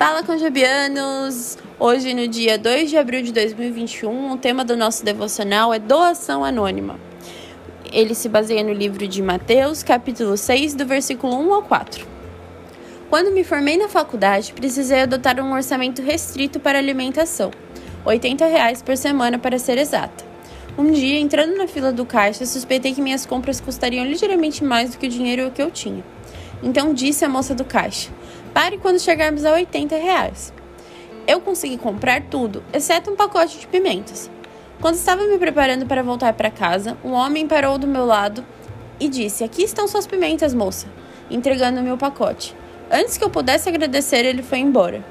Fala Conjabianos! Hoje, no dia 2 de abril de 2021, o tema do nosso devocional é doação anônima. Ele se baseia no livro de Mateus, capítulo 6, do versículo 1 ao 4. Quando me formei na faculdade, precisei adotar um orçamento restrito para alimentação, 80 reais por semana para ser exata. Um dia, entrando na fila do caixa, suspeitei que minhas compras custariam ligeiramente mais do que o dinheiro que eu tinha. Então disse à moça do caixa: Pare quando chegarmos a 80 reais. Eu consegui comprar tudo, exceto um pacote de pimentas. Quando estava me preparando para voltar para casa, um homem parou do meu lado e disse: Aqui estão suas pimentas, moça, entregando-me o pacote. Antes que eu pudesse agradecer, ele foi embora.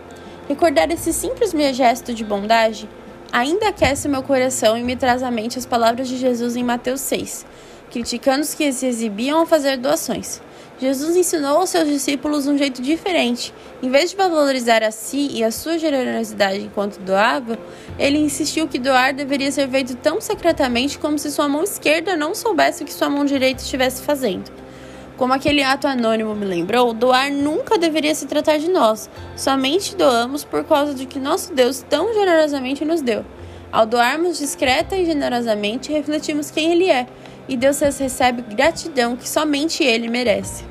Recordar esse simples gesto de bondade ainda aquece meu coração e me traz à mente as palavras de Jesus em Mateus 6, criticando os que se exibiam ao fazer doações. Jesus ensinou aos seus discípulos um jeito diferente. Em vez de valorizar a si e a sua generosidade enquanto doava, ele insistiu que doar deveria ser feito tão secretamente como se sua mão esquerda não soubesse o que sua mão direita estivesse fazendo. Como aquele ato anônimo me lembrou, doar nunca deveria se tratar de nós. Somente doamos por causa de que nosso Deus tão generosamente nos deu. Ao doarmos discreta e generosamente, refletimos quem Ele é, e Deus recebe gratidão que somente Ele merece.